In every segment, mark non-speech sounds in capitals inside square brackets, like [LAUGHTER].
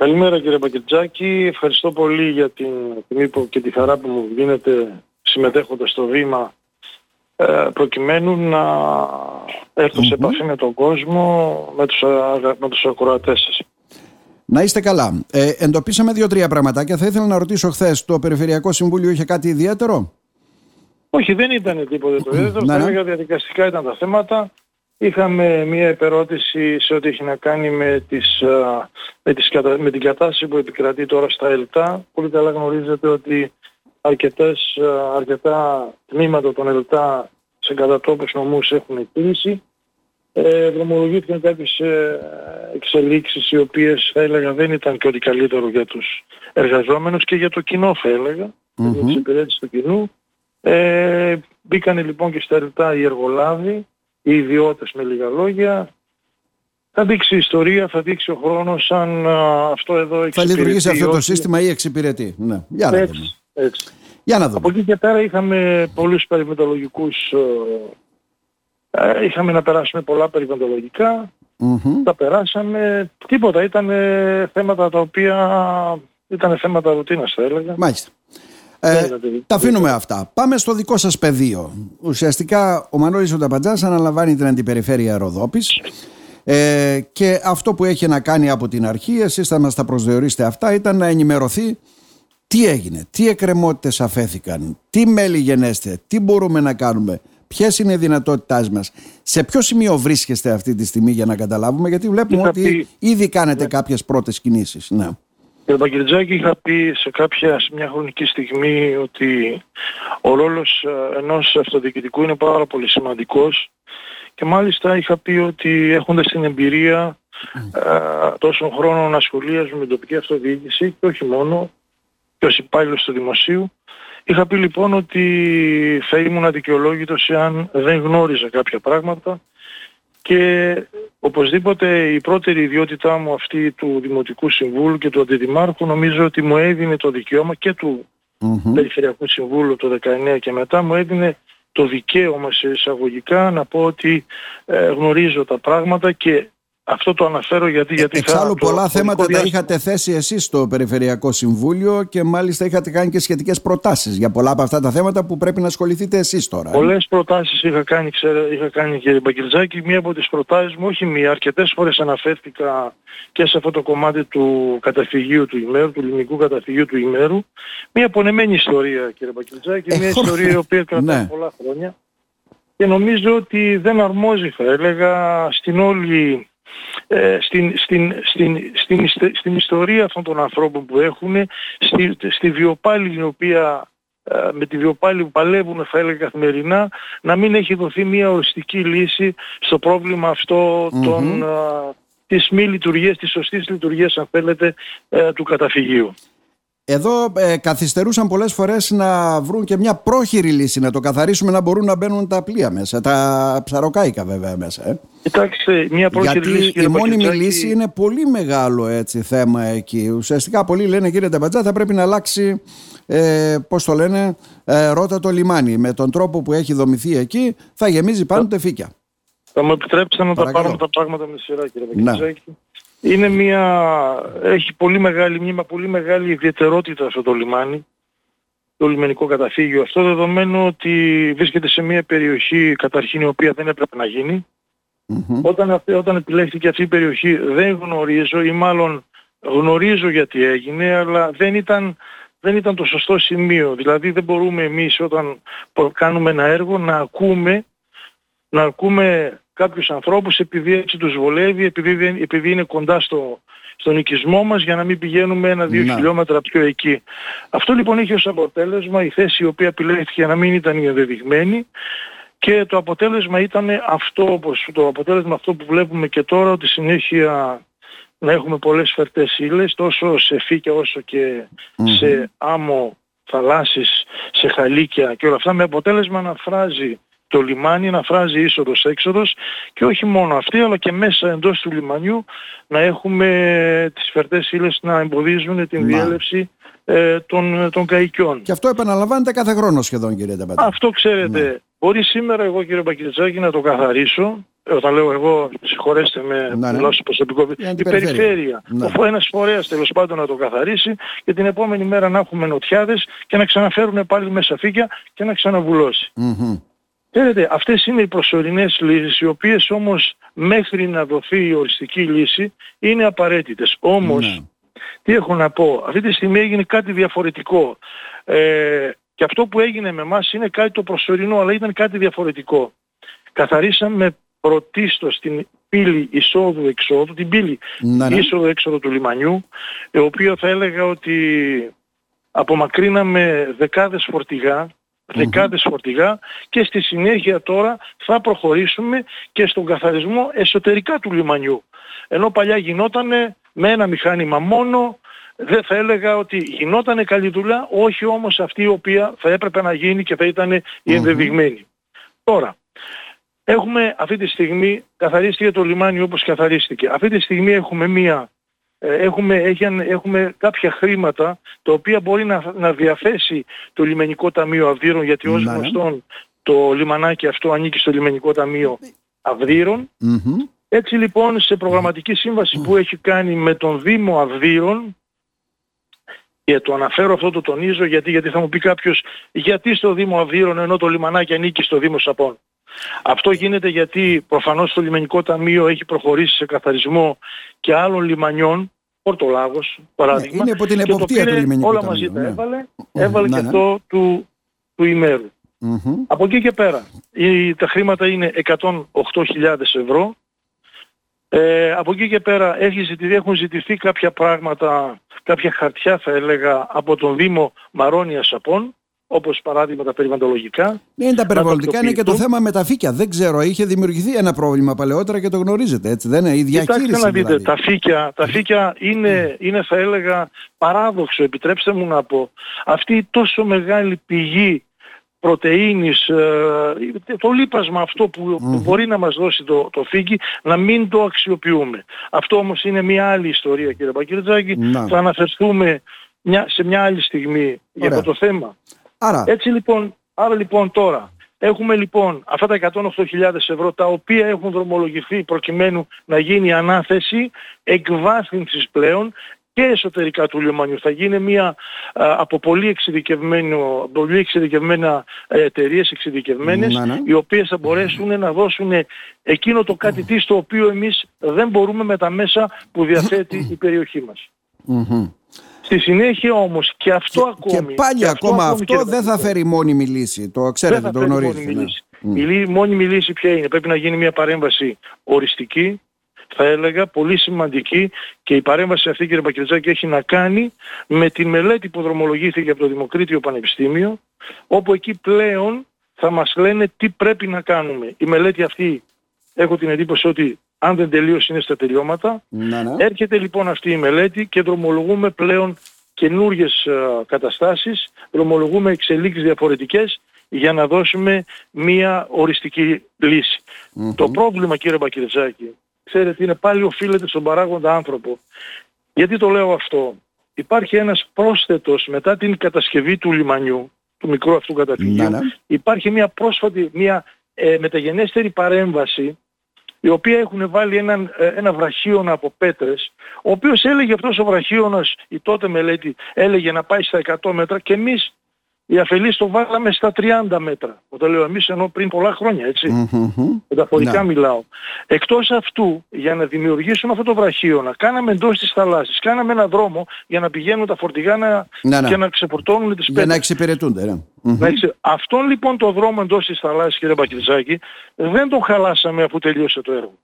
Καλημέρα κύριε Πακετζάκη. Ευχαριστώ πολύ για την τιμή και τη χαρά που μου δίνετε συμμετέχοντας στο βήμα ε, προκειμένου να ερθω σε επαφή με τον κόσμο, με τους, με τους ακροατές σας. Να είστε καλά. Ε, εντοπίσαμε δύο-τρία πραγματάκια. Θα ήθελα να ρωτήσω χθες, το Περιφερειακό Συμβούλιο είχε κάτι ιδιαίτερο; Όχι, δεν ήταν τίποτε το ιδιαίτερο. Θα έλεγα διαδικαστικά ήταν τα θέματα. Είχαμε μία επερώτηση σε ό,τι έχει να κάνει με, τις, με, τις, με την κατάσταση που επικρατεί τώρα στα ΕΛΤΑ. Πολύ καλά γνωρίζετε ότι αρκετές, αρκετά τμήματα των ΕΛΤΑ σε κατατόπους νομούς έχουν κλείσει. Ε, δρομολογήθηκαν κάποιες ε, εξελίξεις οι οποίες θα έλεγα δεν ήταν και ό,τι καλύτερο για τους εργαζόμενους και για το κοινό θα έλεγα, mm-hmm. για τις υπηρέτηση του κοινού. Ε, μπήκανε λοιπόν και στα ΕΛΤΑ οι εργολάβοι οι ιδιώτες με λίγα λόγια. Θα δείξει η ιστορία, θα δείξει ο χρόνος αν αυτό εδώ εξυπηρετεί. Θα λειτουργήσει αυτό το σύστημα ή εξυπηρετεί. Ναι. Για να έτσι, δούμε. Έτσι. Για να δούμε. Από εκεί και πέρα είχαμε πολλούς περιβαλλοντικούς ε, ε, είχαμε να περάσουμε πολλά περιβαλλοντολογικά. Mm-hmm. Τα περάσαμε. Τίποτα. Ήταν θέματα τα οποία ήταν θέματα ρουτίνας θα έλεγα. Μάλιστα. Ε, τα αφήνουμε αυτά. Πάμε στο δικό σας πεδίο. Ουσιαστικά ο Μανώλης Ονταπαντζάς αναλαμβάνει την αντιπεριφέρεια Ροδόπης ε, και αυτό που έχει να κάνει από την αρχή, εσείς θα μας τα προσδιορίσετε αυτά, ήταν να ενημερωθεί τι έγινε, τι εκκρεμότητες αφέθηκαν, τι μέλη γενέστε, τι μπορούμε να κάνουμε, ποιες είναι οι δυνατότητάς μας, σε ποιο σημείο βρίσκεστε αυτή τη στιγμή για να καταλάβουμε, γιατί βλέπουμε ότι ήδη κάνετε ναι. κάποιες πρώτες κινήσεις. Ναι. Κύριε Παγκυρτζάκη, είχα πει σε, κάποια, σε μια χρονική στιγμή ότι ο ρόλος ε, ενός αυτοδιοικητικού είναι πάρα πολύ σημαντικός και μάλιστα είχα πει ότι έχοντας την εμπειρία ε, τόσων χρόνων ασχολίας με την τοπική αυτοδιοίκηση και όχι μόνο και ως υπάλληλος του δημοσίου είχα πει λοιπόν ότι θα ήμουν αδικαιολόγητος εάν δεν γνώριζα κάποια πράγματα και οπωσδήποτε η πρώτη ιδιότητά μου αυτή του Δημοτικού Συμβούλου και του Αντιδημάρχου νομίζω ότι μου έδινε το δικαίωμα και του Περιφερειακού Συμβούλου το 19 και μετά μου έδινε το δικαίωμα σε εισαγωγικά να πω ότι ε, γνωρίζω τα πράγματα και αυτό το αναφέρω γιατί... γιατί Εξάλλου πολλά θέματα τα είχατε θέσει εσείς στο Περιφερειακό Συμβούλιο και μάλιστα είχατε κάνει και σχετικές προτάσεις για πολλά από αυτά τα θέματα που πρέπει να ασχοληθείτε εσείς τώρα. Ε. Πολλές προτάσεις είχα κάνει, ξέρω, είχα κάνει κύριε Μπαγκελζάκη. Μία από τις προτάσεις μου, όχι μία, αρκετές φορές αναφέρθηκα και σε αυτό το κομμάτι του καταφυγίου του ημέρου, του ελληνικού καταφυγίου του ημέρου. Μία πονεμένη ιστορία κύριε Μπαγκελζάκη, μία ιστορία η οποία κρατάει ναι. πολλά χρόνια. Και νομίζω ότι δεν αρμόζει θα έλεγα στην όλη ε, στην, στην, στην, στην, στην ιστορία αυτών των ανθρώπων που έχουν, στη, στη βιοπάλη η οποία ε, με τη βιοπάλη που παλεύουν θα έλεγα καθημερινά να μην έχει δοθεί μια οριστική λύση στο πρόβλημα αυτό των, mm-hmm. της μη λειτουργίας, της σωστής λειτουργίας αν θέλετε του καταφυγίου. Εδώ ε, καθυστερούσαν πολλές φορές να βρουν και μια πρόχειρη λύση, να το καθαρίσουμε να μπορούν να μπαίνουν τα πλοία μέσα, τα ψαροκάικα βέβαια μέσα. Ε. Κοιτάξτε, μια πρόχειρη Γιατί λύση... η μόνιμη λύση είναι πολύ μεγάλο έτσι, θέμα εκεί. Ουσιαστικά πολλοί λένε κύριε Ταμπατζά θα πρέπει να αλλάξει, ε, πώς το λένε, ε, ρότα το λιμάνι. Με τον τρόπο που έχει δομηθεί εκεί θα γεμίζει πάνω το φύκια. Θα μου επιτρέψετε να τα πάρουμε τα πράγματα με σειρά κύριε Πακετζάκη είναι μια, έχει πολύ μεγάλη, μια πολύ μεγάλη ιδιαιτερότητα αυτό το λιμάνι, το λιμενικό καταφύγιο. Αυτό δεδομένου ότι βρίσκεται σε μια περιοχή καταρχήν η οποία δεν έπρεπε να γίνει. Όταν, όταν επιλέχθηκε αυτή η περιοχή δεν γνωρίζω ή μάλλον γνωρίζω γιατί έγινε αλλά δεν ήταν, δεν ήταν το σωστό σημείο. Δηλαδή δεν μπορούμε εμείς όταν κάνουμε ένα έργο να ακούμε, να ακούμε κάποιους ανθρώπους επειδή έτσι τους βολεύει, επειδή, επειδή είναι κοντά στο, στον οικισμό μας για να μην πηγαίνουμε ένα-δύο χιλιόμετρα πιο εκεί. Αυτό λοιπόν είχε ως αποτέλεσμα η θέση η οποία επιλέχθηκε να μην ήταν ενδεδειγμένη και το αποτέλεσμα ήταν αυτό, όπως, το αποτέλεσμα αυτό που βλέπουμε και τώρα ότι συνέχεια να έχουμε πολλές φερτές ύλες τόσο σε φύκια όσο και σε άμμο θαλάσσης, σε χαλίκια και όλα αυτά με αποτέλεσμα να φράζει το λιμάνι να φράζει είσοδος-έξοδος και όχι μόνο αυτή αλλά και μέσα εντός του λιμανιού να έχουμε τις φερτές ύλες να εμποδίζουν την διέλευση ε, των, των καϊκιών. Και αυτό επαναλαμβάνεται κάθε χρόνο σχεδόν κύριε Ταπέτα. Αυτό ξέρετε. Ναι. Μπορεί σήμερα εγώ κύριε Μπακυρτζάκη να το καθαρίσω όταν λέω εγώ, συγχωρέστε με ναι, ναι. προσωπικό, η περιφέρεια, ναι. ο ένας φορέας τέλος πάντων να το καθαρίσει και την επόμενη μέρα να έχουμε νοτιάδες και να ξαναφέρουν πάλι μέσα φύκια και να ξαναβουλώσει. Mm-hmm. Ξέρετε, αυτές είναι οι προσωρινές λύσεις, οι οποίες όμως μέχρι να δοθεί η οριστική λύση είναι απαραίτητες. Όμως, ναι. τι έχω να πω, αυτή τη στιγμή έγινε κάτι διαφορετικό. Ε, και αυτό που έγινε με εμάς είναι κάτι το προσωρινό, αλλά ήταν κάτι διαφορετικό. Καθαρίσαμε πρωτίστως την πύλη εισόδου-εξόδου, την πύλη ναι, ναι. εισόδου-έξοδου του λιμανιού, το οποίο θα έλεγα ότι απομακρύναμε δεκάδες φορτηγά, δεκάδες φορτηγά και στη συνέχεια τώρα θα προχωρήσουμε και στον καθαρισμό εσωτερικά του λιμανιού. Ενώ παλιά γινότανε με ένα μηχάνημα μόνο, δεν θα έλεγα ότι γινόταν καλή δουλειά, όχι όμως αυτή η οποία θα έπρεπε να γίνει και θα ήταν η ενδεδειγμένη. Τώρα, έχουμε αυτή τη στιγμή, καθαρίστηκε το λιμάνι όπως καθαρίστηκε. Αυτή τη στιγμή έχουμε μία ε, έχουμε, έχουμε κάποια χρήματα τα οποία μπορεί να, να διαθέσει το λιμενικό ταμείο Αυδείρων γιατί ως ναι. γνωστόν το λιμανάκι αυτό ανήκει στο λιμενικό ταμείο Έτσι λοιπόν σε προγραμματική σύμβαση που έχει κάνει με τον Δήμο Αυδείρων και το αναφέρω αυτό το τονίζω γιατί, γιατί θα μου πει κάποιος γιατί στο Δήμο Αυδείρων ενώ το λιμανάκι ανήκει στο Δήμο Σαπών; Αυτό γίνεται γιατί προφανώς το λιμενικό ταμείο έχει προχωρήσει σε καθαρισμό και άλλων λιμανιών, Πορτολάγος παράδειγμα. Ναι, είναι από την εποπτεία του λιμενικού όλα μαζί τα ναι. έβαλε, έβαλε ναι, και ναι. το του, του ημέρου. Mm-hmm. Από εκεί και πέρα, η, τα χρήματα είναι 108.000 ευρώ. Ε, από εκεί και πέρα έχει ζητηθεί, έχουν ζητηθεί κάποια πράγματα, κάποια χαρτιά θα έλεγα από τον Δήμο Μαρόνια Σαπών όπως παράδειγμα τα περιβαλλοντολογικά. Ναι, είναι τα περιβαλλοντικά, είναι και το θέμα με τα φύκια. Δεν ξέρω, είχε δημιουργηθεί ένα πρόβλημα παλαιότερα και το γνωρίζετε, έτσι δεν είναι, η διαχείριση Κοιτάξτε να δείτε, δηλαδή. τα φύκια, τα φύκια είναι, είναι θα έλεγα παράδοξο, επιτρέψτε μου να πω, αυτή η τόσο μεγάλη πηγή πρωτεΐνης, ε, το λίπασμα αυτό που, μπορεί να μας δώσει το, το φύκι, να μην το αξιοποιούμε. Αυτό όμως είναι μια άλλη ιστορία κύριε Πακυρτζάκη. Θα αναφερθούμε μια, σε μια άλλη στιγμή για αυτό το θέμα. Άρα. Έτσι λοιπόν, άρα λοιπόν τώρα έχουμε λοιπόν αυτά τα 108.000 ευρώ τα οποία έχουν δρομολογηθεί προκειμένου να γίνει ανάθεση εκβάθυνσης πλέον και εσωτερικά του λιμανιού. Θα γίνει μια από πολύ, εξειδικευμένο, πολύ εξειδικευμένα ε, εταιρείες εξειδικευμένες ναι, ναι. οι οποίες θα μπορέσουν να δώσουν εκείνο το κάτι τι στο οποίο εμείς δεν μπορούμε με τα μέσα που διαθέτει η περιοχή μας. Στη συνέχεια όμως και αυτό ακόμη... Και πάλι ακόμα αυτό, δεν θα φέρει μόνιμη λύση. Το ξέρετε, το γνωρίζετε. Ναι. Η μόνιμη λύση ποια είναι; Πρέπει να γίνει μια παρέμβαση οριστική, θα έλεγα, πολύ σημαντική και η παρέμβαση αυτή κύριε Πακυρτζάκη έχει να κάνει με τη μελέτη που δρομολογήθηκε από το Δημοκρίτιο Πανεπιστήμιο όπου εκεί πλέον θα μας λένε τι πρέπει να κάνουμε. Η μελέτη αυτή έχω την εντύπωση ότι αν δεν τελείωσε είναι στα τελειώματα. Ναι, ναι. Έρχεται λοιπόν αυτή η μελέτη και δρομολογούμε πλέον καινούργιες ε, καταστάσεις, δρομολογούμε εξελίξεις διαφορετικές για να δώσουμε μία οριστική Το πρόβλημα κύριε Μπακυρτζάκη, ξέρετε είναι πάλι οφείλεται στον παράγοντα άνθρωπο. Γιατί το λέω αυτό; Υπάρχει ένας πρόσθετος μετά την κατασκευή του λιμανιού, του μικρού αυτού καταφυγίου, ναι, υπάρχει μια πρόσφατη, μια ε, μεταγενέστερη παρέμβαση οι οποίοι έχουν βάλει έναν, ε, ένα βραχίωνα από πέτρες, ο οποίος έλεγε αυτός ο βραχίωνας, η τότε μελέτη, έλεγε να πάει στα 100 μέτρα και εμείς οι αφελείς το βάλαμε στα 30 μέτρα. Όταν λέω εμείς ενώ πριν πολλά χρόνια, έτσι. Μεταφορικά ναι. μιλάω. Εκτός αυτού, για να δημιουργήσουμε αυτό το βραχίωνα, κάναμε εντός της θαλάσσης, κάναμε ένα δρόμο για να πηγαίνουν τα φορτηγά να... Ναι, ναι. και να ξεφορτώνουν τις πέτρες. Για να εξυπηρετούνται, ναι. Αυτόν λοιπόν το δρόμο εντός της θαλάσσης, κύριε Μπακυρτζάκη, δεν τον χαλάσαμε αφού τελείωσε το έργο.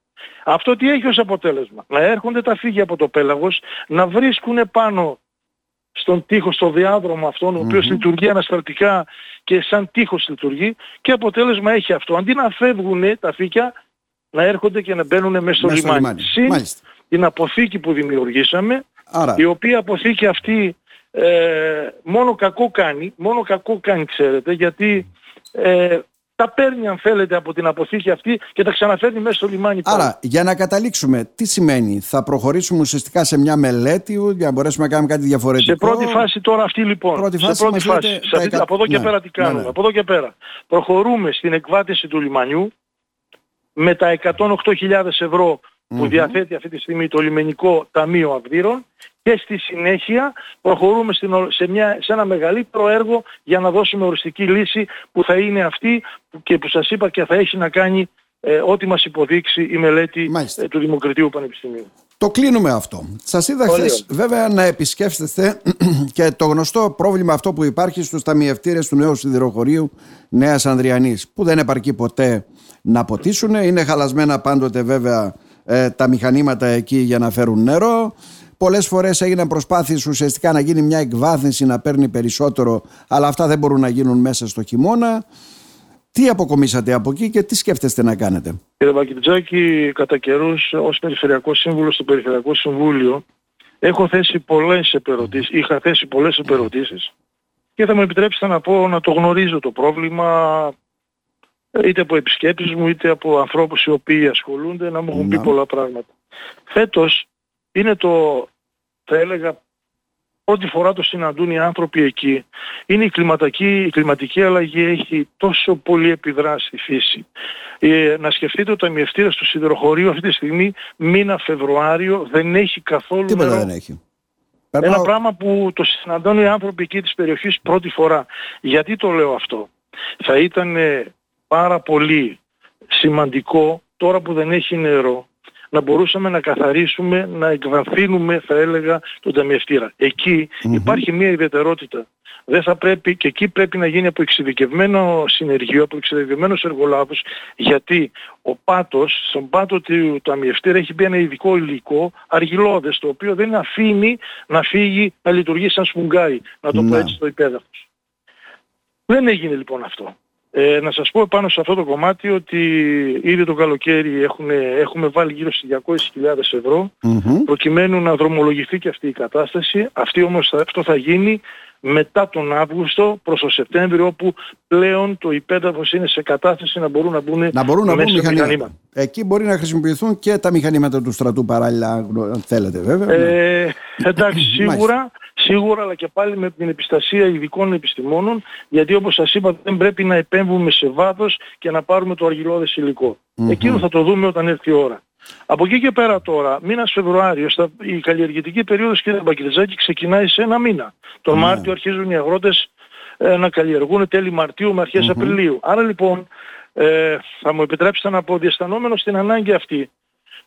Αυτό τι έχει ως αποτέλεσμα; Να έρχονται τα φύγια από το πέλαγος, να βρίσκουν πάνω στον τοίχο, στο διάδρομο αυτόν, ο οποίος λειτουργεί ανασταλτικά και σαν τείχος λειτουργεί και αποτέλεσμα έχει αυτό. Αντί να φεύγουν τα φύκια, να έρχονται και να μπαίνουν μέσα στο λιμάνι. λιμάνι. Συν την αποθήκη που δημιουργήσαμε, Άρα. η οποία αποθήκη αυτή ε, μόνο κακό κάνει, μόνο κακό κάνει ξέρετε, γιατί ε, τα παίρνει αν θέλετε από την αποθήκη αυτή και τα ξαναφέρνει μέσα στο λιμάνι. Άρα, για να καταλήξουμε, τι σημαίνει, θα προχωρήσουμε ουσιαστικά σε μια μελέτη για να μπορέσουμε να κάνουμε κάτι διαφορετικό; Σε πρώτη φάση τώρα αυτή λοιπόν. Πρώτη φάση, σε πρώτη φάση. από εδώ και ναι, πέρα τι ναι, κάνουμε. Ναι. Από εδώ και πέρα. Προχωρούμε στην εκβάτηση του λιμανιού. με τα 108.000 ευρώ που διαθέτει αυτή τη στιγμή το λιμενικό ταμείο Αυδείρων και στη συνέχεια προχωρούμε σε, μια, σε ένα μεγαλύτερο έργο για να δώσουμε οριστική λύση που θα είναι αυτή και που σας είπα και θα έχει να κάνει ε, ό,τι μας υποδείξει η μελέτη ε, του Δημοκρατίου Πανεπιστημίου. Το κλείνουμε αυτό. Σας είδα χθες βέβαια να επισκέφτεστε [CLEARS THROAT] και το γνωστό πρόβλημα αυτό που υπάρχει στους ταμιευτήρες του νέου σιδηροχωρίου Νέας Ανδριανής που δεν επαρκεί ποτέ να ποτίσουν. Είναι χαλασμένα πάντοτε βέβαια ε, τα μηχανήματα εκεί για να φέρουν νερό. Πολλές φορές έγιναν προσπάθειες ουσιαστικά να γίνει μια εκβάθυνση να παίρνει περισσότερο, αλλά αυτά δεν μπορούν να γίνουν μέσα στο χειμώνα. Τι αποκομίσατε από εκεί και τι σκέφτεστε να κάνετε; Κύριε Βακιτζάκη, κατά καιρούς ως Περιφερειακός Σύμβουλος στο Περιφερειακό Συμβούλιο έχω θέσει πολλές επερωτήσεις, είχα θέσει πολλές επερωτήσεις και θα μου επιτρέψετε να πω να το γνωρίζω το πρόβλημα είτε από επισκέπτες μου είτε από ανθρώπους οι οποίοι ασχολούνται να μου έχουν πει πολλά πράγματα. Φέτος είναι το, θα έλεγα, πρώτη φορά το συναντούν οι άνθρωποι εκεί. Είναι η κλιματική, η κλιματική αλλαγή έχει τόσο πολύ επιδράσει στη φύση. Ε, να σκεφτείτε ότι ο ταμιευτήρας του σιδηροχωρίου αυτή τη στιγμή μήνα Φεβρουάριο δεν έχει καθόλου Τίποτα νερό. δεν έχει. Ένα πράγμα που το συναντώνουν οι άνθρωποι εκεί της περιοχής πρώτη φορά. Γιατί το λέω αυτό; Θα ήταν πάρα πολύ σημαντικό τώρα που δεν έχει νερό να μπορούσαμε να καθαρίσουμε, να εκβαθύνουμε θα έλεγα τον ταμιευτήρα. υπάρχει μια ιδιαιτερότητα. Δεν θα πρέπει και εκεί πρέπει να γίνει από εξειδικευμένο συνεργείο, από εξειδικευμένους εργολάβους, γιατί ο πάτος, στον πάτο του ταμιευτήρα έχει μπει ένα ειδικό υλικό, αργυλώδες, το οποίο δεν αφήνει να φύγει, να λειτουργεί σαν σφουγγάρι, να το πω ναι. έτσι στο υπέδαφος. Δεν έγινε λοιπόν αυτό. Ε, να σας πω πάνω σε αυτό το κομμάτι ότι ήδη το καλοκαίρι έχουμε, έχουμε βάλει γύρω στις 200.000 ευρώ προκειμένου να δρομολογηθεί και αυτή η κατάσταση. Αυτή όμως αυτό θα γίνει μετά τον Αύγουστο προς το Σεπτέμβριο όπου πλέον το υπέδαφος είναι σε κατάσταση να μπορούν να μπουν, να μπορούν να μπουν μηχανήματα. Εκεί μπορεί να χρησιμοποιηθούν και τα μηχανήματα του στρατού παράλληλα αν θέλετε βέβαια. Ε, εντάξει σίγουρα σίγουρα αλλά και πάλι με την επιστασία ειδικών επιστημόνων γιατί όπως σας είπα δεν πρέπει να επέμβουμε σε βάθος και να πάρουμε το αργυλώδες υλικό. Mm-hmm. Εκείνο θα το δούμε όταν έρθει η ώρα. Από εκεί και πέρα τώρα, μήνας Φεβρουάριο, η καλλιεργητική περίοδος κύριε Μπακυρτζάκη ξεκινάει σε ένα μήνα. Τον mm Μάρτιο αρχίζουν οι αγρότες ε, να καλλιεργούν τέλη Μαρτίου με αρχες Απριλίου. Άρα λοιπόν ε, θα μου επιτρέψετε να πω διαισθανόμενος στην ανάγκη αυτή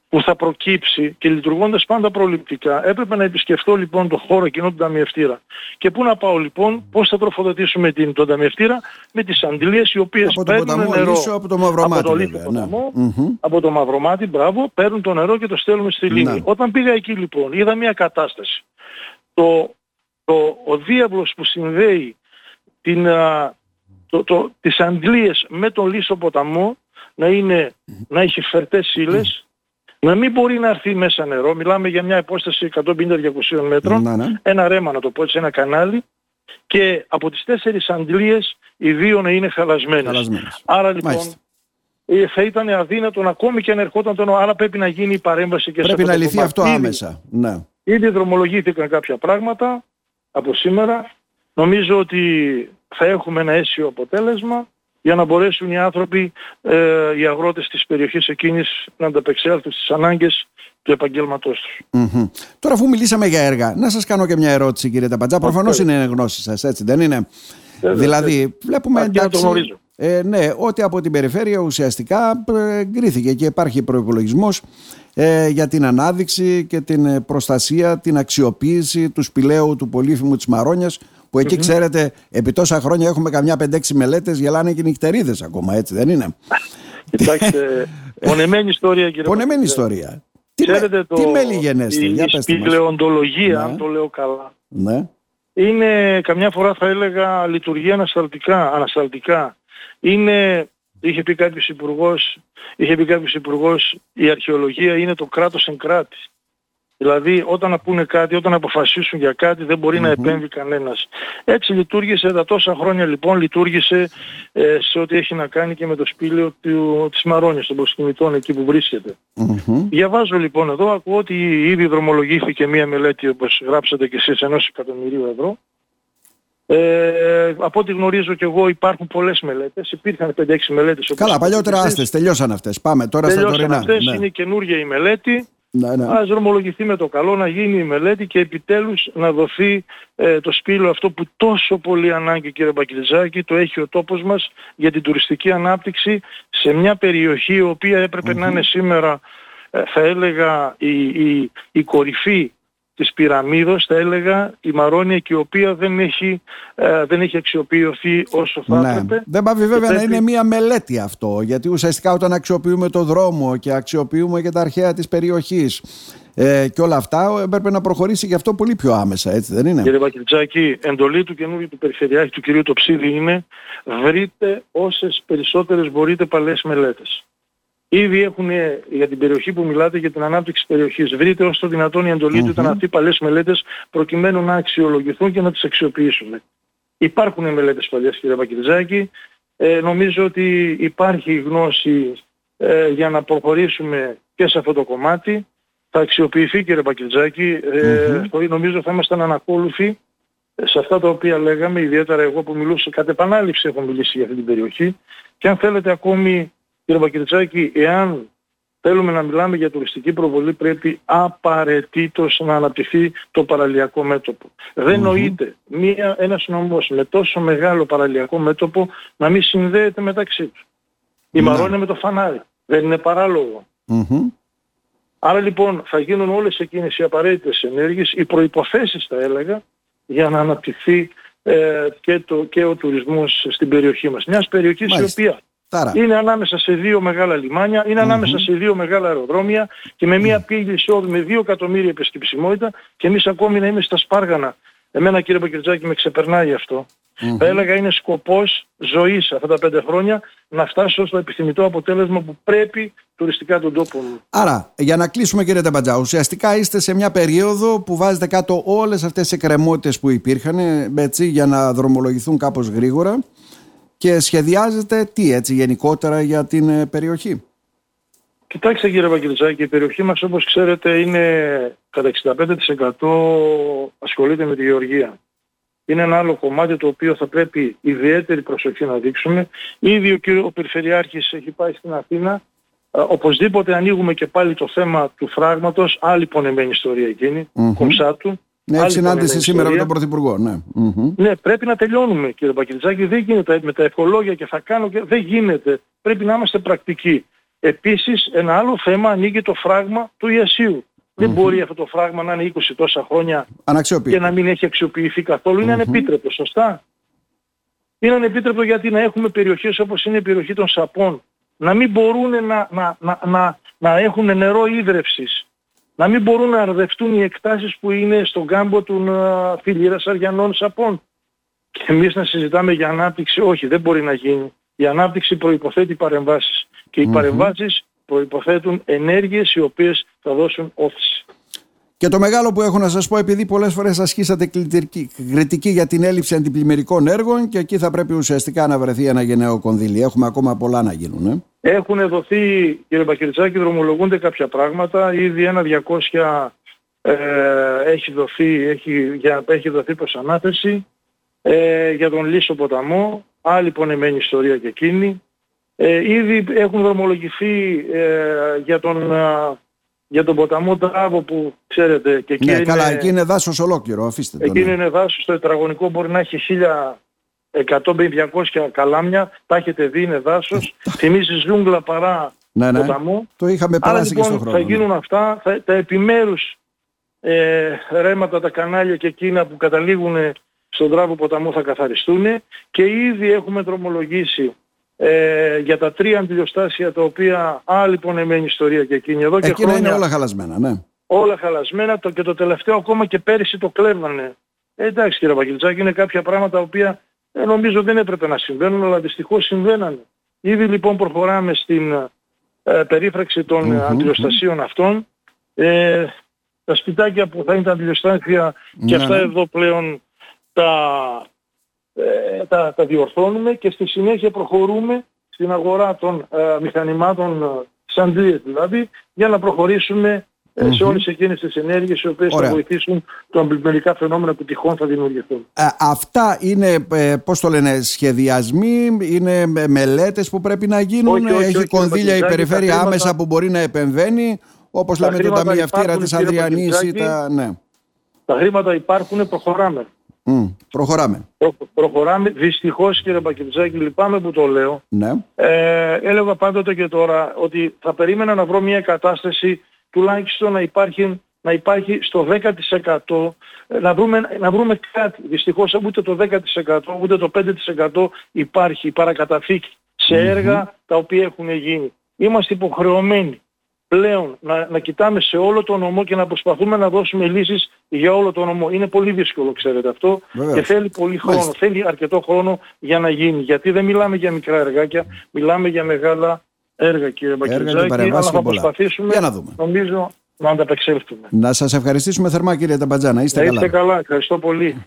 που θα προκύψει και λειτουργώντας πάντα προληπτικά έπρεπε να επισκεφτώ λοιπόν το χώρο εκείνο του ταμιευτήρα. Και πού να πάω λοιπόν, πώς θα τροφοδοτήσουμε την, τον ταμιευτήρα; Με τις αντιλίες οι οποίες από παίρνουν ποταμό, νερό από το Μαυρομάτι, από το λίθο ποταμό, ναι. από το Μαυρομάτι, μπράβο, παίρνουν το νερό και το στέλνουμε στη λίμνη. Ναι. Όταν πήγα εκεί λοιπόν είδα μια κατάσταση. Το, το, ο διάβλος που συνδέει την, το, το, τις αντλίες με τον λίσο ποταμό να, είναι, να έχει φερτές ύλες, να μην μπορεί να έρθει μέσα νερό, μιλάμε για μια υπόσταση 150-200 μέτρων, ναι, ναι. ένα ρέμα να το πω έτσι, ένα κανάλι και από τις τέσσερις αντλίες οι δύο να είναι χαλασμένες. χαλασμένες. Άρα λοιπόν ε, θα ήταν αδύνατο ακόμη και αν ερχόταν το νερό, άρα πρέπει να γίνει η παρέμβαση και πρέπει σε αυτό να λυθεί αυτό άμεσα. Ναι. Ήδη δρομολογήθηκαν κάποια πράγματα από σήμερα. Νομίζω ότι θα έχουμε ένα αίσιο αποτέλεσμα για να μπορέσουν οι άνθρωποι, ε, οι αγρότες της περιοχής εκείνης να ανταπεξέλθουν στις ανάγκες του επαγγέλματός τους. Mm-hmm. Τώρα αφού μιλήσαμε για έργα, να σας κάνω και μια ερώτηση κύριε Ταπατζά. Προφανώς είναι γνώση σας, έτσι δεν είναι; δηλαδή βλέπουμε εντάξει, ε, ναι, ότι από την περιφέρεια ουσιαστικά ε, εγκρίθηκε και υπάρχει προϋπολογισμός ε, για την ανάδειξη και την προστασία, την αξιοποίηση του σπηλαίου του πολύφημου της Μαρόνιας που εκει ξέρετε επί τόσα χρόνια έχουμε καμιά 5-6 μελέτες γελάνε και νυχτερίδες ακόμα έτσι δεν είναι. Κοιτάξτε, [LAUGHS] πονεμένη ιστορία κύριε Πονεμένη ιστορία. Τι, ξέρετε, το, τι μέλη γενέστε, η, η σπηλαιοντολογία, αν το λέω καλά, ναι. είναι καμιά φορά θα έλεγα λειτουργεί ανασταλτικά, ανασταλτικά. Είναι, είχε πει κάποιος υπουργός, είχε πει κάποιος υπουργός, η αρχαιολογία είναι το κράτος εν κράτη. Δηλαδή όταν πούνε κάτι, όταν αποφασίσουν για κάτι δεν μπορει να επέμβει κανένας. Έτσι λειτουργήσε τα τόσα χρόνια λοιπόν, λειτουργήσε ε, σε ό,τι έχει να κάνει και με το σπήλαιο του, της Μαρόνιας των προσκυνητών εκεί που βρίσκεται. Διαβάζω λοιπόν εδώ, ακούω ότι ήδη δρομολογήθηκε μία μελέτη όπως γράψατε και εσείς ενός εκατομμυρίου ευρώ Ε, από ό,τι γνωρίζω και εγώ υπάρχουν πολλές μελέτες. Υπήρχαν 5-6 μελέτες. Καλά, παλιότερα άστες, τελειώσαν αυτές. Πάμε τώρα τελειώσαν στα τωρινά. Αυτές, ναι. είναι καινούργια η μελέτη. Ναι, ναι. Ας δρομολογηθεί με το καλό να γίνει η μελέτη και επιτέλους να δοθεί ε, το σπήλο αυτό που τόσο πολύ ανάγκη κύριε Μπακυλιζάκη το έχει ο τόπος μας για την τουριστική ανάπτυξη σε μια περιοχή η οποία να είναι σήμερα ε, θα έλεγα η, η, η κορυφή της πυραμίδος θα έλεγα η Μαρόνια και η οποία δεν έχει, ε, δεν έχει αξιοποιηθεί όσο θα ναι. έπρεπε. Δεν πάει βέβαια να είναι μια μελέτη αυτό γιατί ουσιαστικά όταν αξιοποιούμε το δρόμο και αξιοποιούμε και τα αρχαία της περιοχής ε, και όλα αυτά έπρεπε να προχωρήσει γι' αυτό πολύ πιο άμεσα έτσι δεν είναι; Κύριε Βακυλτσάκη, εντολή του καινούργιου του Περιφερειάρχη του κυρίου Τοψίδη είναι βρείτε όσες περισσότερες μπορείτε παλές μελέτες. Ήδη έχουν για την περιοχή που μιλάτε για την ανάπτυξη περιοχής. Βρείτε όσο το δυνατόν η εντολή του ήταν αυτοί οι παλιές μελέτες προκειμένου να αξιολογηθούν και να τις αξιοποιήσουμε. Υπάρχουν μελέτες παλιές κύριε Βακυριζάκη. Ε, νομίζω ότι υπάρχει γνώση ε, για να προχωρήσουμε και σε αυτό το κομμάτι. Θα αξιοποιηθεί κύριε Πακυλτζάκη. Ε, νομίζω θα ήμασταν ανακόλουθοι σε αυτά τα οποία λέγαμε, ιδιαίτερα εγώ που μιλούσα κατ' επανάληψη έχω μιλήσει για αυτή την περιοχή και αν θέλετε ακόμη Κύριε Πακυριτσάκη, εάν θέλουμε να μιλάμε για τουριστική προβολή πρέπει απαραίτητος να αναπτυχθεί το παραλιακό μέτωπο. Δεν νοείται μία, ένας νομός με τόσο μεγάλο παραλιακό μέτωπο να μην συνδέεται μεταξύ τους. Η mm με το φανάρι. Δεν είναι Άρα λοιπόν θα γίνουν όλες εκείνες οι απαραίτητες ενέργειες, οι προϋποθέσεις θα έλεγα, για να αναπτυχθεί ε, και, το, και ο τουρισμός στην περιοχή μας. Μιας περιοχής η οποία είναι ανάμεσα σε δύο μεγάλα λιμάνια, είναι ανάμεσα σε δύο μεγάλα αεροδρόμια και με μια πήγη εισόδου με δύο εκατομμύρια επισκεψιμότητα και εμείς ακόμη να είμαι στα Σπάργανα. Εμένα κύριε Πακερτζάκη με ξεπερνάει αυτό. Θα έλεγα είναι σκοπός ζωής αυτά τα πέντε χρόνια να φτάσω στο επιθυμητό αποτέλεσμα που πρέπει τουριστικά τον τόπο μου. Άρα, για να κλείσουμε κύριε Τεμπατζά, ουσιαστικά είστε σε μια περίοδο που βάζετε κάτω όλες αυτές τις εκκρεμότητες που υπήρχαν έτσι, για να δρομολογηθούν κάπως γρήγορα και σχεδιάζεται τι έτσι γενικότερα για την ε, περιοχή; Κοιτάξτε κύριε Βαγγελισάκη, η περιοχή μας όπως ξέρετε είναι κατά 65% ασχολείται με τη γεωργία. Είναι ένα άλλο κομμάτι το οποίο θα πρέπει ιδιαίτερη προσοχή να δείξουμε. Ήδη ο, κύριο, ο Περιφερειάρχης έχει πάει στην Αθήνα. Ε, οπωσδήποτε ανοίγουμε και πάλι το θέμα του φράγματος, άλλη πονεμένη ιστορία εκείνη, mm-hmm. κομψάτου. Ναι, συνάντηση σήμερα με τον Πρωθυπουργό. Ναι. ναι, πρέπει να τελειώνουμε κύριε Πακυριτζάκη. Δεν γίνεται με τα ευχολόγια και θα κάνω και δεν γίνεται. Πρέπει να είμαστε πρακτικοί. Επίσης ένα άλλο θέμα ανοίγει το φράγμα του ιασιου Δεν μπορεί αυτό το φράγμα να είναι 20 τόσα χρόνια και να μην έχει αξιοποιηθεί καθόλου. Είναι ανεπίτρεπτο, σωστά; Είναι ανεπίτρεπτο γιατί να έχουμε περιοχές όπως είναι η περιοχή των Σαπών να μην μπορούν να, να, να, να, να έχουν νερό ίδρευσης να μην μπορούν να αρδευτούν οι εκτάσεις που είναι στον κάμπο των φιλήρας αριανών σαπών. Και εμείς να συζητάμε για ανάπτυξη, όχι δεν μπορεί να γίνει. Η ανάπτυξη προϋποθέτει παρεμβάσεις. Και οι mm παρεμβάσεις προϋποθέτουν ενέργειες οι οποίες θα δώσουν όθηση. Και το μεγάλο που έχω να σας πω, επειδή πολλές φορές ασχίσατε κριτική για την έλλειψη αντιπλημμυρικών έργων και εκεί θα πρέπει ουσιαστικά να βρεθεί ένα γενναίο κονδύλι. Έχουμε ακόμα πολλά να γίνουν. Ε; Έχουν δοθεί, κύριε Μπακυριτσάκη, δρομολογούνται κάποια πράγματα. Ήδη ένα 200 ε, έχει, δοθεί, έχει, για, έχει δοθεί προς ανάθεση ε, για τον Λύσο ποταμό. Άλλη πονεμένη ιστορία και εκείνη. Ε, ήδη έχουν δρομολογηθεί ε, για τον για τον ποταμό Τράβο που ξέρετε και εκεί ναι, είναι... καλά, εκεί είναι δάσος ολόκληρο, αφήστε το. Εκεί ναι. είναι δάσος, το τετραγωνικό μπορεί να έχει 1100-200 καλάμια, τα έχετε δει, είναι δάσος, θυμίζει ζούγκλα παρά ναι, ναι. ποταμό. Το είχαμε περάσει λοιπόν, και στον χρόνο. θα γίνουν αυτά, θα, τα επιμέρους ε, ρέματα, τα κανάλια και εκείνα που καταλήγουν στον τράβο ποταμό θα καθαριστούν και ήδη έχουμε δρομολογήσει ε, για τα τρία αντιλιοστάσια τα οποία άλλη πονεμένη ιστορία και εκείνη εδώ και Εκείνα χρόνια, είναι όλα χαλασμένα, ναι. Όλα χαλασμένα το, και το τελευταίο ακόμα και πέρυσι το κλέβανε. Ε, εντάξει κύριε Βαγγελτσάκη, είναι κάποια πράγματα τα οποία ε, νομίζω δεν έπρεπε να συμβαίνουν, αλλά δυστυχώς συμβαίνανε. Ήδη λοιπόν προχωράμε στην ε, περίφραξη των mm αντιλιοστασίων αυτών. Ε, τα σπιτάκια που θα είναι τα αντιλιοστάσια και ναι, αυτά ναι. εδώ πλέον τα ε, τα, τα διορθώνουμε και στη συνέχεια προχωρούμε στην αγορά των ε, μηχανημάτων ε, σαν δηλαδή για να προχωρήσουμε mm-hmm. σε όλες εκείνες τις ενέργειες οι οποίες θα βοηθήσουν το αμπλημμυρικά φαινόμενα που τυχόν θα δημιουργηθούν. Ε, αυτά είναι, ε, πώς το λένε, σχεδιασμοί, είναι μελέτες που πρέπει να γίνουν, όχι, όχι, έχει όχι, κονδύλια η περιφέρεια χρήματα... άμεσα που μπορεί να επεμβαίνει, όπως λέμε το ταμιευτήρα της Ανδριανής ή τα... Ναι. Τα χρήματα υπάρχουν, προχωράμε. Mm, προχωράμε. Προ, προχωράμε. Δυστυχώς κύριε Μπακυρτζάκη, λυπάμαι που το λέω. Ναι. Ε, έλεγα πάντοτε και τώρα ότι θα περίμενα να βρω μια κατάσταση τουλάχιστον να υπάρχει, να υπάρχει στο 10% να βρούμε, να βρούμε κάτι. Δυστυχώς ούτε το 10% ούτε το 5% υπάρχει παρακαταθήκη σε έργα τα οποία έχουν γίνει. Είμαστε υποχρεωμένοι πλέον να, να κοιτάμε σε όλο το νομό και να προσπαθούμε να δώσουμε λύσεις για όλο το νομό. Είναι πολύ δύσκολο ξέρετε αυτό και θέλει πολύ χρόνο, θέλει αρκετό χρόνο για να γίνει. Γιατί δεν μιλάμε για μικρά εργάκια, μιλάμε για μεγάλα έργα κύριε Μπακυρτζάκη, αλλά θα προσπαθήσουμε για να δούμε. νομίζω να ανταπεξέλθουμε. Να σας ευχαριστήσουμε θερμά κύριε Ταμπατζάνα. Είστε, είστε καλά. καλά. Ευχαριστώ πολύ.